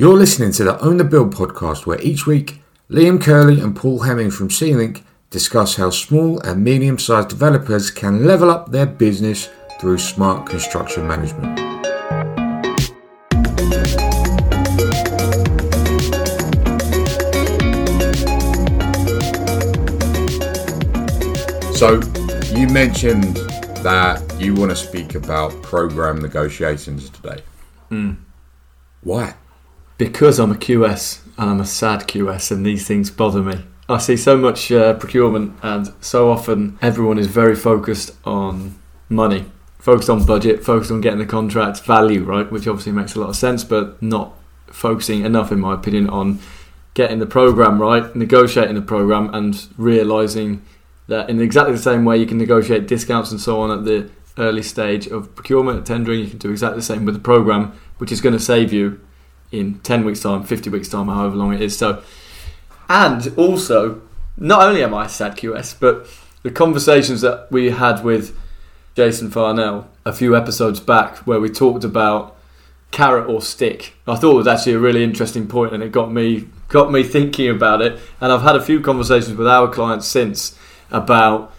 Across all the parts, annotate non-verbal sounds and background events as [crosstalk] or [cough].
You're listening to the Own the Build podcast, where each week Liam Curley and Paul Hemming from C-Link discuss how small and medium sized developers can level up their business through smart construction management. So, you mentioned that you want to speak about program negotiations today. Hmm. Why? Because I'm a QS and I'm a sad QS, and these things bother me. I see so much uh, procurement, and so often everyone is very focused on money, focused on budget, focused on getting the contract value, right? Which obviously makes a lot of sense, but not focusing enough, in my opinion, on getting the program right, negotiating the program, and realizing that in exactly the same way you can negotiate discounts and so on at the early stage of procurement, tendering, you can do exactly the same with the program, which is going to save you in 10 weeks' time, 50 weeks' time, however long it is. So, and also, not only am I sad QS, but the conversations that we had with Jason Farnell a few episodes back, where we talked about carrot or stick, I thought was actually a really interesting point, and it got me got me thinking about it. And I've had a few conversations with our clients since about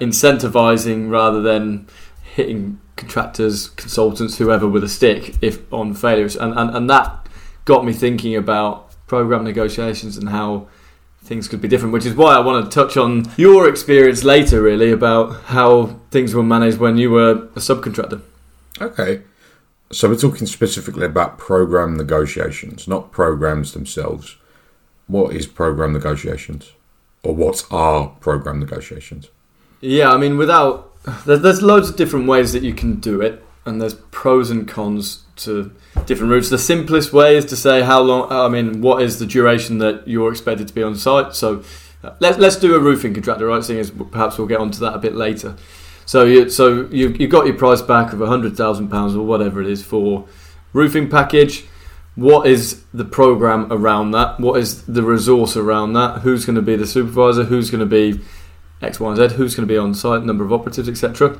incentivizing rather than hitting contractors, consultants, whoever with a stick if on failures, and and, and that got me thinking about program negotiations and how things could be different, which is why I want to touch on your experience later, really, about how things were managed when you were a subcontractor. Okay. So we're talking specifically about program negotiations, not programs themselves. What is program negotiations? Or what are program negotiations? Yeah, I mean, without there's, there's loads of different ways that you can do it, and there's pros and cons to different routes. The simplest way is to say how long. I mean, what is the duration that you're expected to be on site? So uh, let's let's do a roofing contractor, right? Seeing as perhaps we'll get onto that a bit later. So you so you you got your price back of hundred thousand pounds or whatever it is for roofing package. What is the program around that? What is the resource around that? Who's going to be the supervisor? Who's going to be X, Y, and Z? Who's going to be on site? Number of operatives, etc.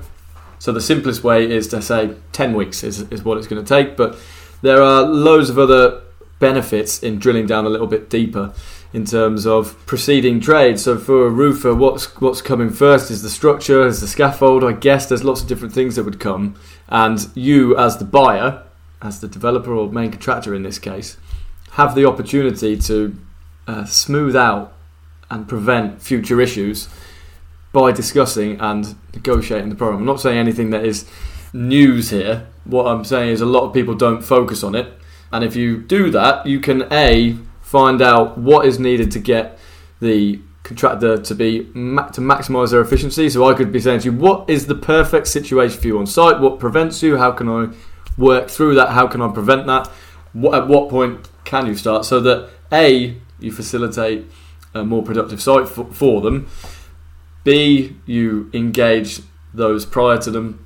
So the simplest way is to say 10 weeks is, is what it's going to take, but there are loads of other benefits in drilling down a little bit deeper in terms of preceding trade. So for a roofer, what's what's coming first is the structure, is the scaffold. I guess there's lots of different things that would come, and you as the buyer, as the developer or main contractor in this case, have the opportunity to uh, smooth out and prevent future issues by discussing and negotiating the program. I'm not saying anything that is news here. What I'm saying is a lot of people don't focus on it, and if you do that, you can a find out what is needed to get the contractor to be to maximise their efficiency. So I could be saying to you, what is the perfect situation for you on site? What prevents you? How can I work through that? How can I prevent that? What, at what point can you start? So that a you facilitate a more productive site for, for them. B, you engage those prior to them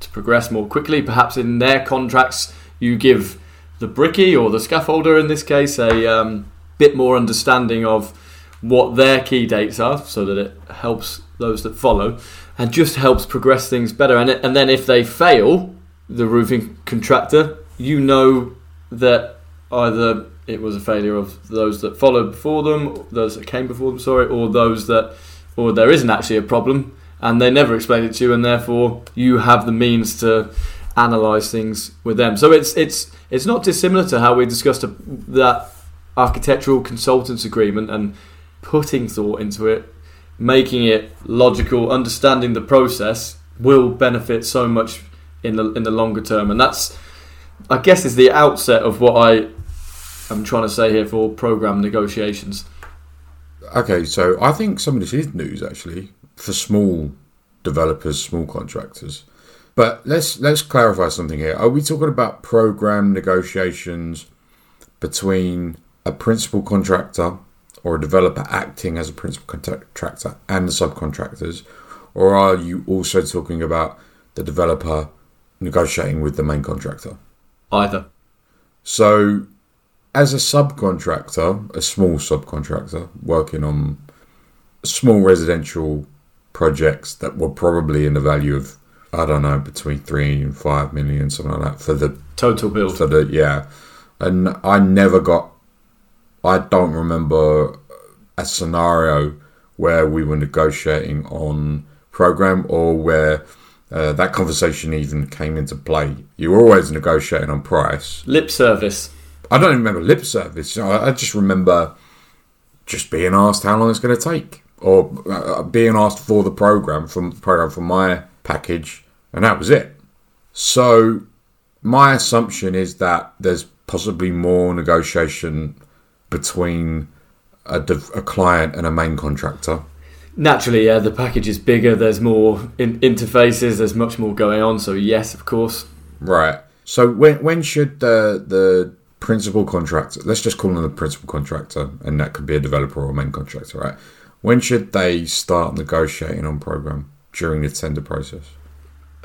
to progress more quickly. Perhaps in their contracts, you give the bricky or the scaffolder, in this case, a um, bit more understanding of what their key dates are, so that it helps those that follow, and just helps progress things better. And and then if they fail, the roofing contractor, you know that either it was a failure of those that followed before them, those that came before them, sorry, or those that or there isn't actually a problem and they never explain it to you and therefore you have the means to analyze things with them. So it's it's it's not dissimilar to how we discussed a, that architectural consultants agreement and putting thought into it making it logical understanding the process will benefit so much in the in the longer term. And that's i guess is the outset of what i am trying to say here for program negotiations Okay, so I think some of this is news actually for small developers, small contractors. But let's let's clarify something here. Are we talking about program negotiations between a principal contractor or a developer acting as a principal contractor and the subcontractors, or are you also talking about the developer negotiating with the main contractor? either So, as a subcontractor, a small subcontractor working on small residential projects that were probably in the value of I don't know between three and five million, something like that for the total build for the yeah. and I never got. I don't remember a scenario where we were negotiating on program or where uh, that conversation even came into play. You were always negotiating on price. Lip service. I don't even remember lip service. I, I just remember just being asked how long it's going to take, or uh, being asked for the program from program for my package, and that was it. So my assumption is that there's possibly more negotiation between a, a client and a main contractor. Naturally, yeah, the package is bigger. There's more in- interfaces. There's much more going on. So yes, of course. Right. So when when should the the principal contractor, let's just call them the principal contractor, and that could be a developer or a main contractor, right? When should they start negotiating on program during the tender process?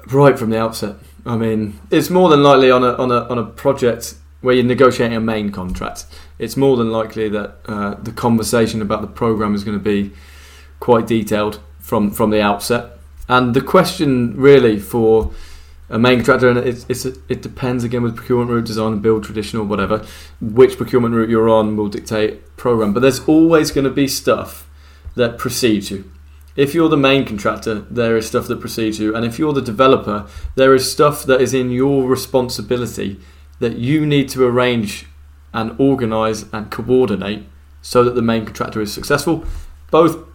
Right from the outset. I mean, it's more than likely on a on a on a project where you're negotiating a main contract. It's more than likely that uh, the conversation about the program is going to be quite detailed from from the outset. And the question really for a main contractor, and it's, it's it depends again with procurement route, design and build, traditional, whatever. Which procurement route you're on will dictate program, but there's always going to be stuff that precedes you. If you're the main contractor, there is stuff that precedes you, and if you're the developer, there is stuff that is in your responsibility that you need to arrange and organise and coordinate so that the main contractor is successful. Both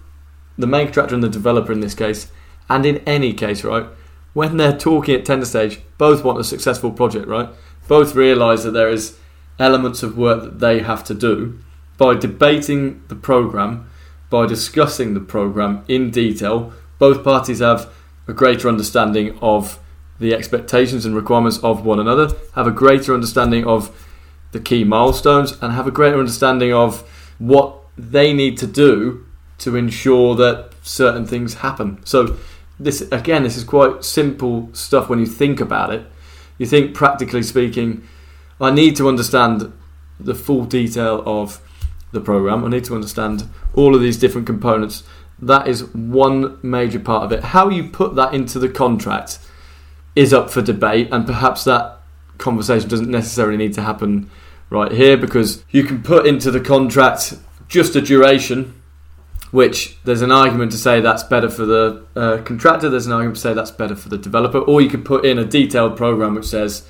the main contractor and the developer in this case, and in any case, right? When they're talking at tender stage, both want a successful project, right? Both realise that there is elements of work that they have to do. By debating the programme, by discussing the programme in detail, both parties have a greater understanding of the expectations and requirements of one another, have a greater understanding of the key milestones, and have a greater understanding of what they need to do to ensure that certain things happen. So, this again, this is quite simple stuff when you think about it. You think, practically speaking, I need to understand the full detail of the program. I need to understand all of these different components. That is one major part of it. How you put that into the contract is up for debate, and perhaps that conversation doesn't necessarily need to happen right here because you can put into the contract just a duration. Which there's an argument to say that's better for the uh, contractor. There's an argument to say that's better for the developer. Or you could put in a detailed program which says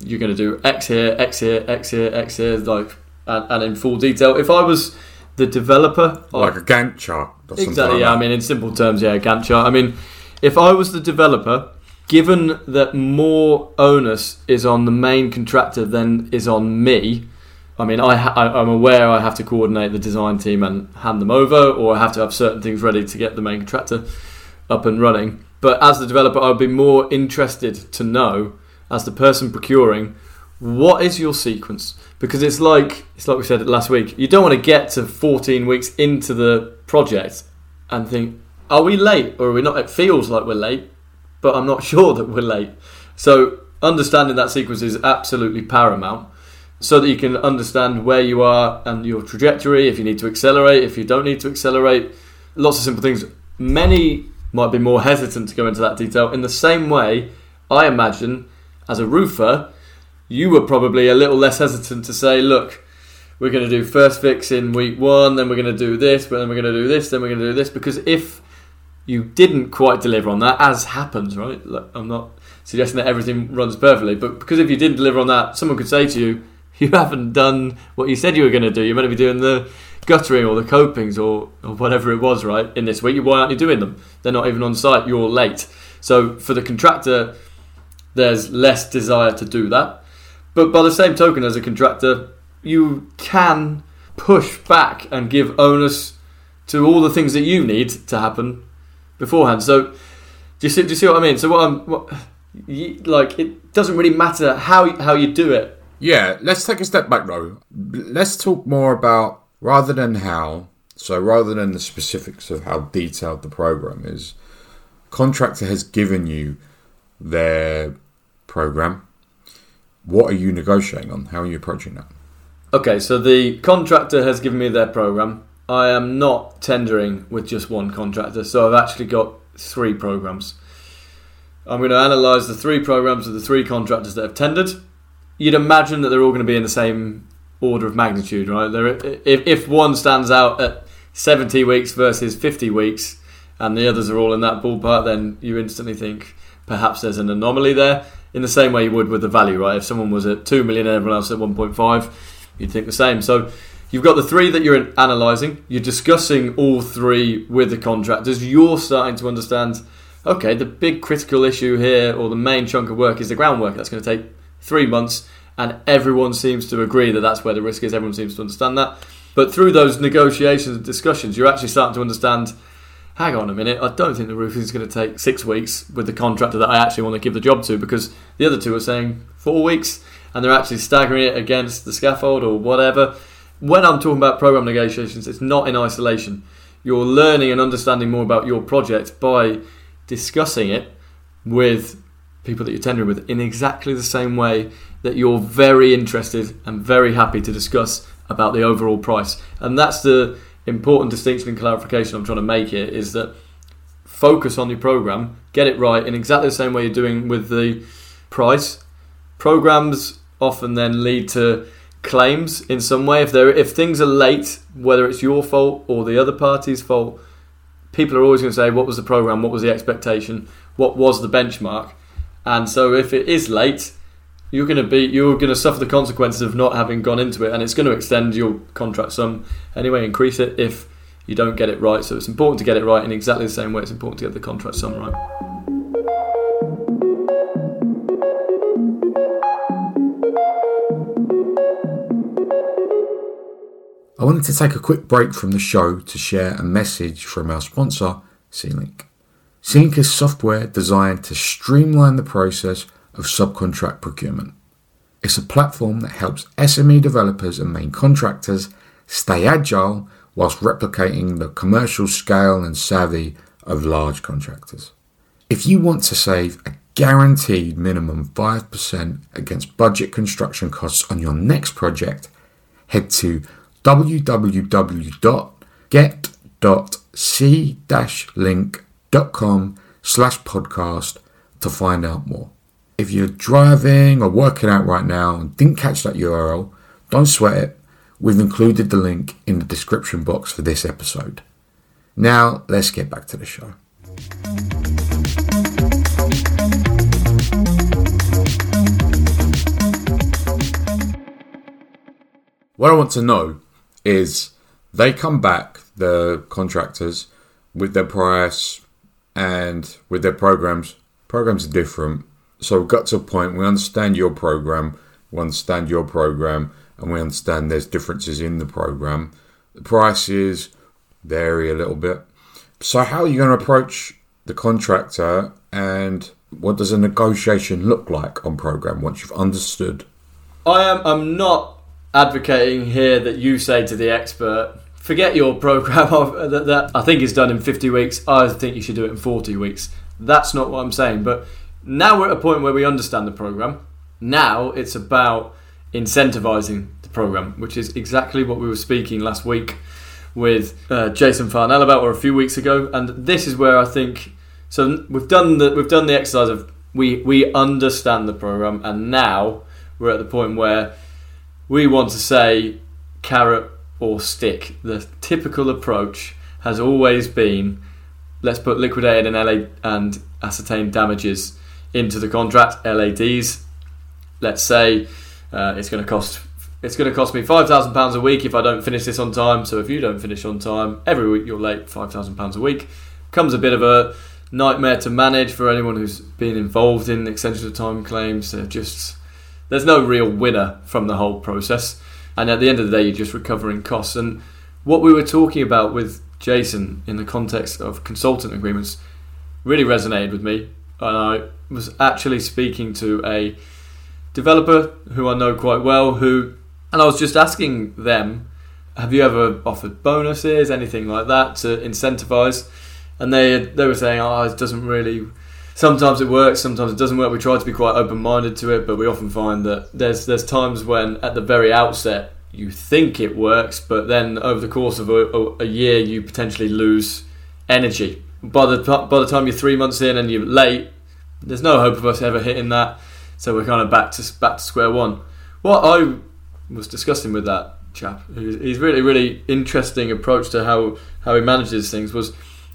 you're going to do X here, X here, X here, X here, like and, and in full detail. If I was the developer, like a Gantt chart. Exactly. Like yeah. I mean, in simple terms, yeah, Gantt chart. I mean, if I was the developer, given that more onus is on the main contractor than is on me. I mean, I, I am aware I have to coordinate the design team and hand them over, or I have to have certain things ready to get the main contractor up and running. But as the developer, I'd be more interested to know, as the person procuring, what is your sequence? Because it's like it's like we said last week. You don't want to get to 14 weeks into the project and think, "Are we late or are we not?" It feels like we're late, but I'm not [laughs] sure that we're late. So understanding that sequence is absolutely paramount so that you can understand where you are and your trajectory, if you need to accelerate, if you don't need to accelerate. Lots of simple things. Many might be more hesitant to go into that detail. In the same way, I imagine as a roofer, you were probably a little less hesitant to say, look, we're going to do first fix in week one, then we're going to do this, but then we're going to do this, then we're going to do this. Because if you didn't quite deliver on that, as happens, right? Look, I'm not suggesting that everything runs perfectly, but because if you didn't deliver on that, someone could say to you, [laughs] you haven't done what you said you were going to do. You're meant to be doing the guttering or the copings or, or whatever it was, right? In this week, why aren't you doing them? They're not even on site. You're late. So for the contractor, there's less desire to do that. But by the same token, as a contractor, you can push back and give onus to all the things that you need to happen beforehand. So do you see, do you see what I mean? So what I'm what, you, like, it doesn't really matter how how you do it yeah, let's take a step back though. Let's talk more about rather than how. So rather than the specifics of how detailed the program is, contractor has given you their program. What are you negotiating on? How are you approaching that? Okay, so the contractor has given me their program. I am not tendering with just one contractor, so I've actually got three programs. I'm going to analyse the three programs of the three contractors that have tendered you'd imagine that they're all going to be in the same order of magnitude, right? There, if, if one stands out at 70 weeks versus 50 weeks, and the others are all in that ballpark, then you instantly think perhaps there's an anomaly there. In the same way you would with the value, right? If someone was at 2 million and everyone else at 1.5, you'd think the same. So you've got the three that you're analysing, you're discussing all three with the contractors, you're starting to understand okay, the big critical issue here, or the main chunk of work, is the groundwork. That's going to take three months, and everyone seems to agree that that's where the risk is. Everyone seems to understand that. But through those negotiations and discussions, you're actually starting to understand hang on a minute, I don't think the roofing is going to take six weeks with the contractor that I actually want to give the job to because the other two are saying four weeks and they're actually staggering it against the scaffold or whatever. When I'm talking about program negotiations, it's not in isolation. You're learning and understanding more about your project by discussing it with people that you're tendering with in exactly the same way that you're very interested and very happy to discuss about the overall price. And that's the important distinction and clarification I'm trying to make here is that focus on your program, get it right in exactly the same way you're doing with the price. Programs often then lead to claims in some way. If there if things are late, whether it's your fault or the other party's fault, people are always going to say, "What was the program? What was the expectation? What was the benchmark?" And so, if it is late, you're going to be you're going to suffer the consequences of not having gone into it, and it's going to extend your contract sum anyway, increase it if you don't get it right. So it's important to get it right in exactly the same way it's important to get the contract sum right. I wanted to take a quick break from the show to share a message from our sponsor, C-Link. C-Link is software designed to streamline the process of subcontract procurement. It's a platform that helps SME developers and main contractors stay agile whilst replicating the commercial scale and savvy of large contractors. If you want to save a guaranteed minimum 5% against budget construction costs on your next project, head to www.get.c-link.com slash podcast to find out more. If you're driving or working out right now and didn't catch that URL, don't sweat it. We've included the link in the description box for this episode. Now, let's get back to the show. What I want to know is they come back, the contractors, with their price and with their programs. Programs are different so we've got to a point we understand your program, we understand your program, and we understand there's differences in the program. The prices vary a little bit. So how are you going to approach the contractor and what does a negotiation look like on program once you've understood? I am I'm not advocating here that you say to the expert, forget your program [laughs] that, that I think is done in 50 weeks. I think you should do it in 40 weeks. That's not what I'm saying, but now we're at a point where we understand the program. Now it's about incentivizing the program, which is exactly what we were speaking last week with uh, Jason Farnell about, or a few weeks ago. And this is where I think so. We've done the we've done the exercise of we we understand the program, and now we're at the point where we want to say carrot or stick. The typical approach has always been let's put liquidated and LA and ascertained damages into the contract, LADs. Let's say uh, it's going to cost it's going to cost me five thousand pounds a week if I don't finish this on time. So if you don't finish on time, every week you're late five thousand pounds a week. Comes a bit of a nightmare to manage for anyone who's been involved in extension of time claims. They're just there's no real winner from the whole process, and at the end of the day, you're just recovering costs. And what we were talking about with Jason in the context of consultant agreements really resonated with me, and I was actually speaking to a developer who I know quite well who and I was just asking them have you ever offered bonuses anything like that to incentivize and they they were saying oh it doesn't really sometimes it works sometimes it doesn't work. We try to be quite open minded to it but we often find that there's there's times when at the very outset you think it works but then over the course of a, a year you potentially lose energy. By the by the time you're 3 months in and you're late there's no hope of us ever hitting that. So we're kind of back to back to square one. What I was discussing with that chap, he's really really interesting approach to how how he manages things was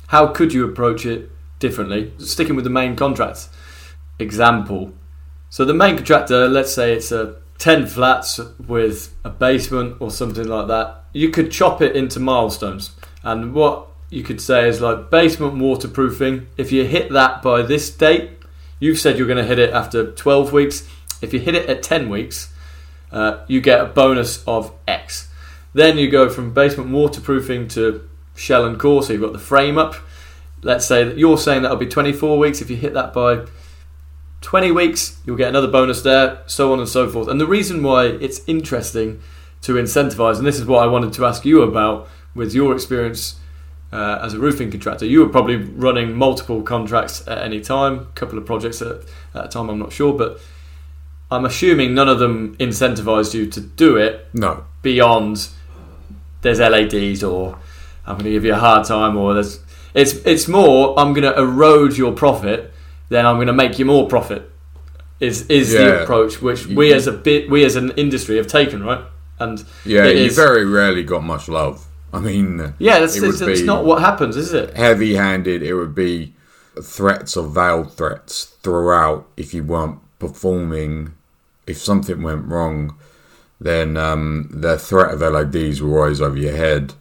how could you approach it differently? Sticking with the main contract example. So the main contractor, let's say it's a 10 flats with a basement or something like that. You could chop it into milestones. And what you could say is like basement waterproofing. If you hit that by this date, you've said you're going to hit it after 12 weeks. If you hit it at 10 weeks, uh, you get a bonus of X. Then you go from basement waterproofing to shell and core. So you've got the frame up. Let's say that you're saying that'll be 24 weeks. If you hit that by 20 weeks, you'll get another bonus there, so on and so forth. And the reason why it's interesting to incentivize, and this is what I wanted to ask you about with your experience uh, as a roofing contractor. You were probably running multiple contracts at any time, a couple of projects at, at a time, I'm not sure, but I'm assuming none of them incentivized you to do it. No. Beyond there's LADs or I'm going to give you a hard time or there's it's it's more I'm going to erode your profit then I'm going to make you more profit is is Yeah. the approach which we as a bit we as an industry have taken right and Yeah, you is- very rarely got much love. I mean, yeah that's it it's, it's not what happens is it heavy-handed. It would be threats or veiled threats throughout. If you weren't performing, if something went wrong, then um, the threat of LADs were always over your head.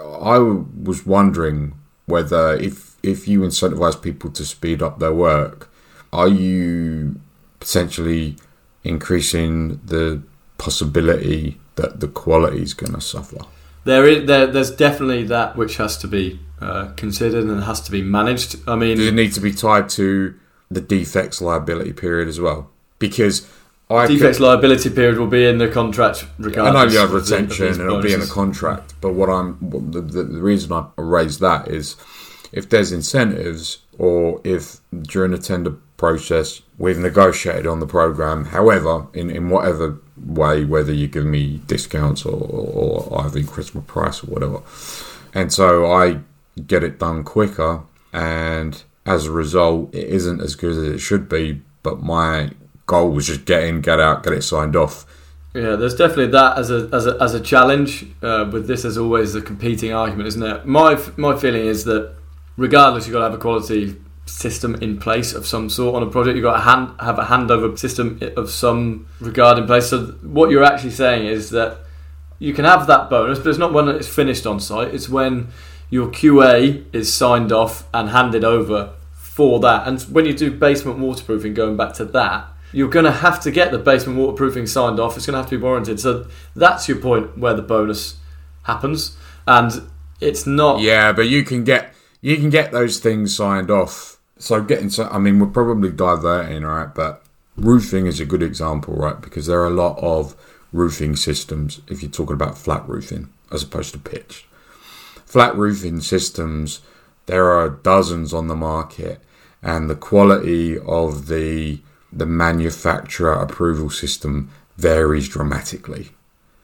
I was wondering whether if if you incentivize people to speed up their work, are you potentially increasing the possibility that the quality is going to suffer? there is there, there's definitely that which has to be uh, considered and has to be managed I mean Does it need to be tied to the defects liability period as well? Because I defects could, liability period will be in the contract I know you have the- retention and it'll be in the contract, but what I'm the, the, the reason I raised that is if there's incentives or if during the tender process we've negotiated on the program, however, in, in whatever way, whether you give me discounts or, or I've increased my price or whatever, and so I get it done quicker, and as a result, it isn't as good as it should be. But my goal was just get in, get out, get it signed off. Yeah, there's definitely that as a as a, as a challenge. Uh, with this, as always, a competing argument, isn't it? My my feeling is that regardless, you've got to have a quality system in place of some sort on a project. You've got to hand, have a handover system of some regard in place. So what you're actually saying is that you can have that bonus, but it's not when it's finished on site. It's when your QA is signed off and handed over for that. And when you do basement waterproofing, going back to that, you're going to have to get the basement waterproofing signed off. It's going to have to be warranted. So that's your point where the bonus happens, and it's not. Yeah, but you can get you can get those things signed off. So getting so I mean we're probably diverting, right? But roofing is a good example, right? Because there are a lot of roofing systems if you're talking about flat roofing as opposed to pitched. Flat roofing systems, there are dozens on the market, and the quality of the the manufacturer approval system varies dramatically.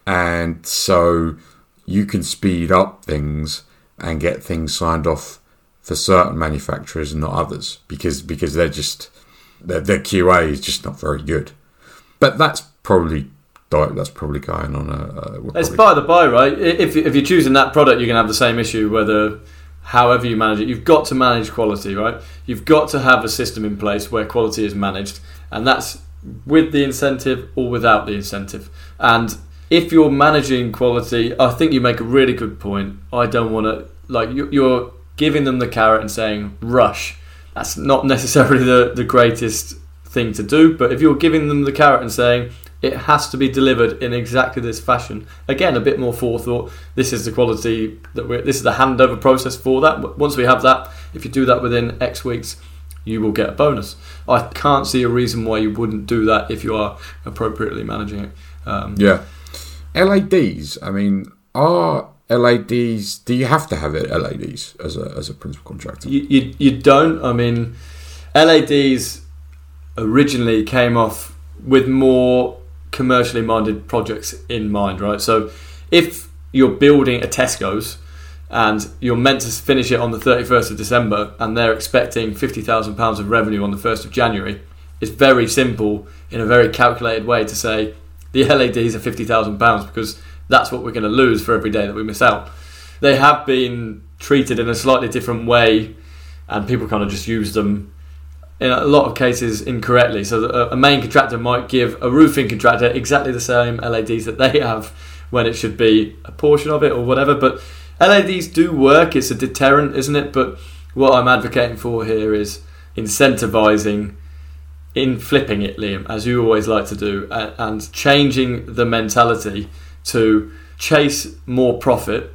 And so you can speed up things and get things signed off for certain manufacturers and not others because because they're just their, their QA is just not very good. But that's probably that's probably going on a. a we're It's by the by, right? If, if you're choosing that product, you're going to have the same issue whether, however you manage it. You've got to manage quality, right? You've got to have a system in place where quality is managed, and that's with the incentive or without the incentive. And if you're managing quality, I think you make a really good point. I don't want to like you- you're giving them the carrot and saying rush. That's not necessarily the, the greatest thing to do, but if you're giving them the carrot and saying it has to be delivered in exactly this fashion, again, a bit more forethought. This is the quality that we're, this is the handover process for that. Once we have that, if you do that within X weeks, you will get a bonus. I can't see a reason why you wouldn't do that if you are appropriately managing it. Um, Yeah. LADs. I mean, are LADs? Do you have to have it LADs as a as a principal contractor? You, you, you don't. I mean, LADs originally came off with more commercially minded projects in mind, right? So if you're building a Tesco's and you're meant to finish it on the 31st of December and they're expecting £50,000 of revenue on the 1st of January, it's very simple in a very calculated way to say the LADs are fifty thousand pounds because that's what we're going to lose for every day that we miss out. They have been treated in a slightly different way, and people kind of just use them in a lot of cases incorrectly. So a main contractor might give a roofing contractor exactly the same LADs that they have when it should be a portion of it or whatever. But LADs do work. It's a deterrent, isn't it? But what I'm advocating for here is incentivizing in flipping it, Liam, as you always like to do, and changing the mentality to chase more profit,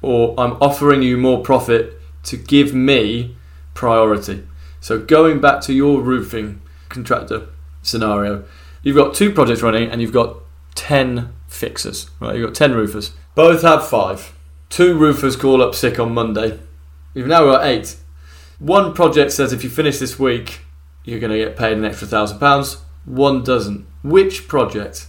or I'm offering you more profit to give me priority. So going back to your roofing contractor scenario, you've got two projects running and you've got 10 fixers, right? You've got 10 roofers. Both have five. Two roofers call up sick on Monday. You've now got eight. One project says if you finish this week, you're going to get paid an extra thousand pounds. One doesn't. Which project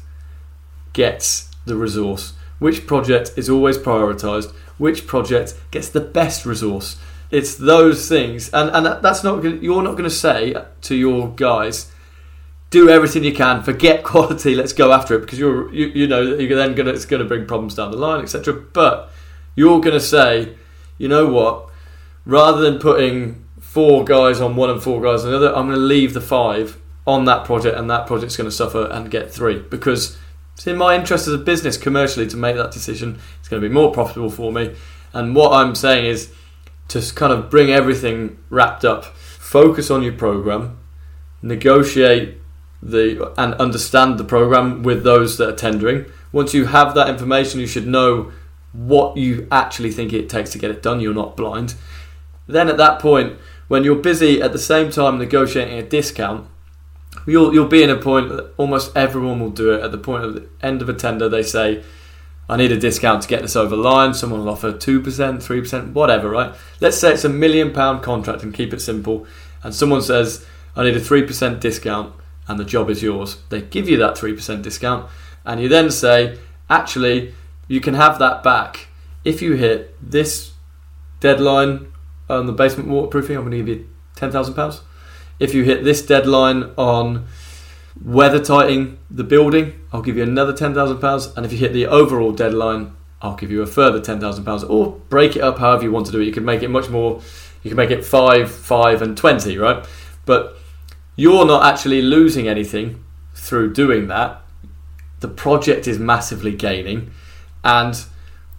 gets the resource? Which project is always prioritised? Which project gets the best resource? It's those things, and and that's not you're not going to say to your guys, do everything you can, forget [laughs] quality, let's go after it because you're you, you know you're then going to it's going to bring problems down the line, etc. But you're going to say, you know what, rather than putting four guys on one and four guys on the other, I'm going to leave the five on that project, and that project's going to suffer and get three because it's in my interest as a business commercially to make that decision. It's going to be more profitable for me. And what I'm saying is to kind of bring everything wrapped up. Focus on your program, negotiate the and understand the program with those that are tendering. Once you have that information, you should know what you actually think it takes to get it done. You're not blind. Then at that point, when you're busy at the same time negotiating a discount, you'll you'll be in a point that almost everyone will do it. At the point of the end of a tender, they say I need a discount to get this over the line. Someone will offer 2%, 3%, whatever, right? Let's say it's a million pound contract and keep it simple. And someone says, I need a 3% discount and the job is yours. They give you that 3% discount and you then say, actually, you can have that back if you hit this deadline on the basement waterproofing. I'm going to give you £10,000. If you hit this deadline on weather tighting the building, I'll give you another £10,000. And if you hit the overall deadline, I'll give you a further £10,000. Or break it up however you want to do it. You can make it much more, you can make it 5, 5, and 20, right? But you're not actually losing anything through doing that. The project is massively gaining, and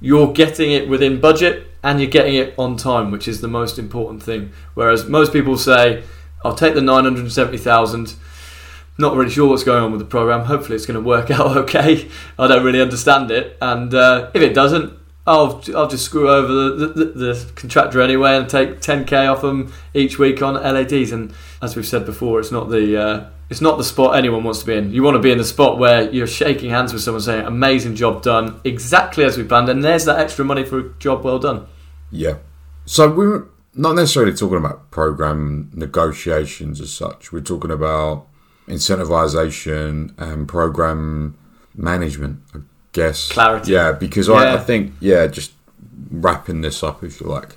you're getting it within budget and you're getting it on time, which is the most important thing. Whereas most people say, I'll take the 970,000 not really sure what's going on with the program. Hopefully, it's going to work [laughs] out okay. I don't really understand it, and uh, if it doesn't, I'll I'll just screw over the, the, the, contractor anyway and take 10k off them each week on LADs. And as we've said before, it's not the uh, it's not the spot anyone wants to be in. You want to be in the spot where you're shaking hands with someone saying, "Amazing job done, exactly as we planned," and there's that extra money for a job well done. Yeah. So we're not necessarily talking about program negotiations as such. We're talking about incentivization and program management, I guess. Clarity. Yeah, because yeah. I, I, think, yeah, just wrapping this up, if you like,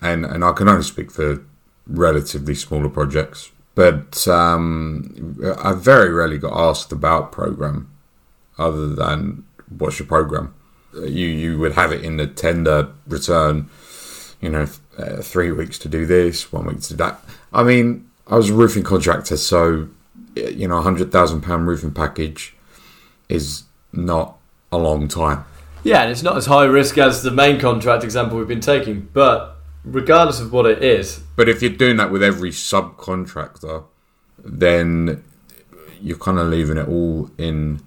and, and I can only speak for relatively smaller projects, but um, I very rarely got asked about program other than what's your program. You, you would have it in the tender return, you know, uh, three weeks to do this, one week to do that. I mean, I was a roofing contractor, so you know, a hundred thousand pound roofing package is not a long time. Yeah, and it's not as high risk as the main contract example we've been taking, but regardless of what it is. But if you're doing that with every subcontractor, then you're kind of leaving it all in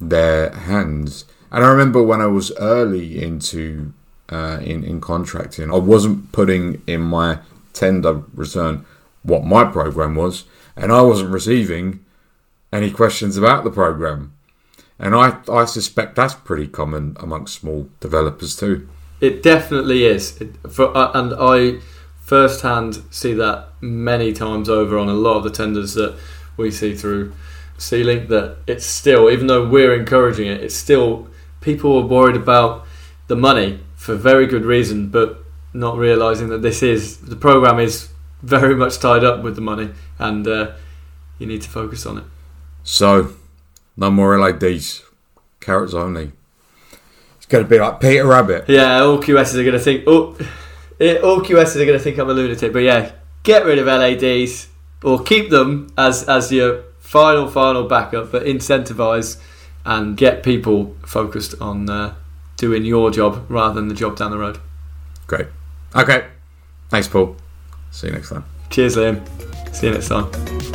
their hands. And I remember when I was early into uh, in in contracting, I wasn't putting in my tender return what my program was and I wasn't receiving any questions about the program. And I, I suspect that's pretty common amongst small developers too. It definitely is. It, for, uh, and I firsthand see that many times over on a lot of the tenders that we see through C-Link. That it's still, even though we're encouraging it, it's still people are worried about the money for very good reason, but not realizing that this is the program is very much tied up with the money, and uh, you need to focus on it. So, no more LADs, carrots only. Going to be like Peter Rabbit. Yeah, all QSs are going to think. Oh, eh, all QSs are going to think I'm a lunatic. But yeah, get rid of LADs or keep them as as your final final backup, but incentivize and get people focused on uh, doing your job rather than the job down the road. Great. Okay. Thanks, Paul. See you next time. Cheers, Liam. See you next time.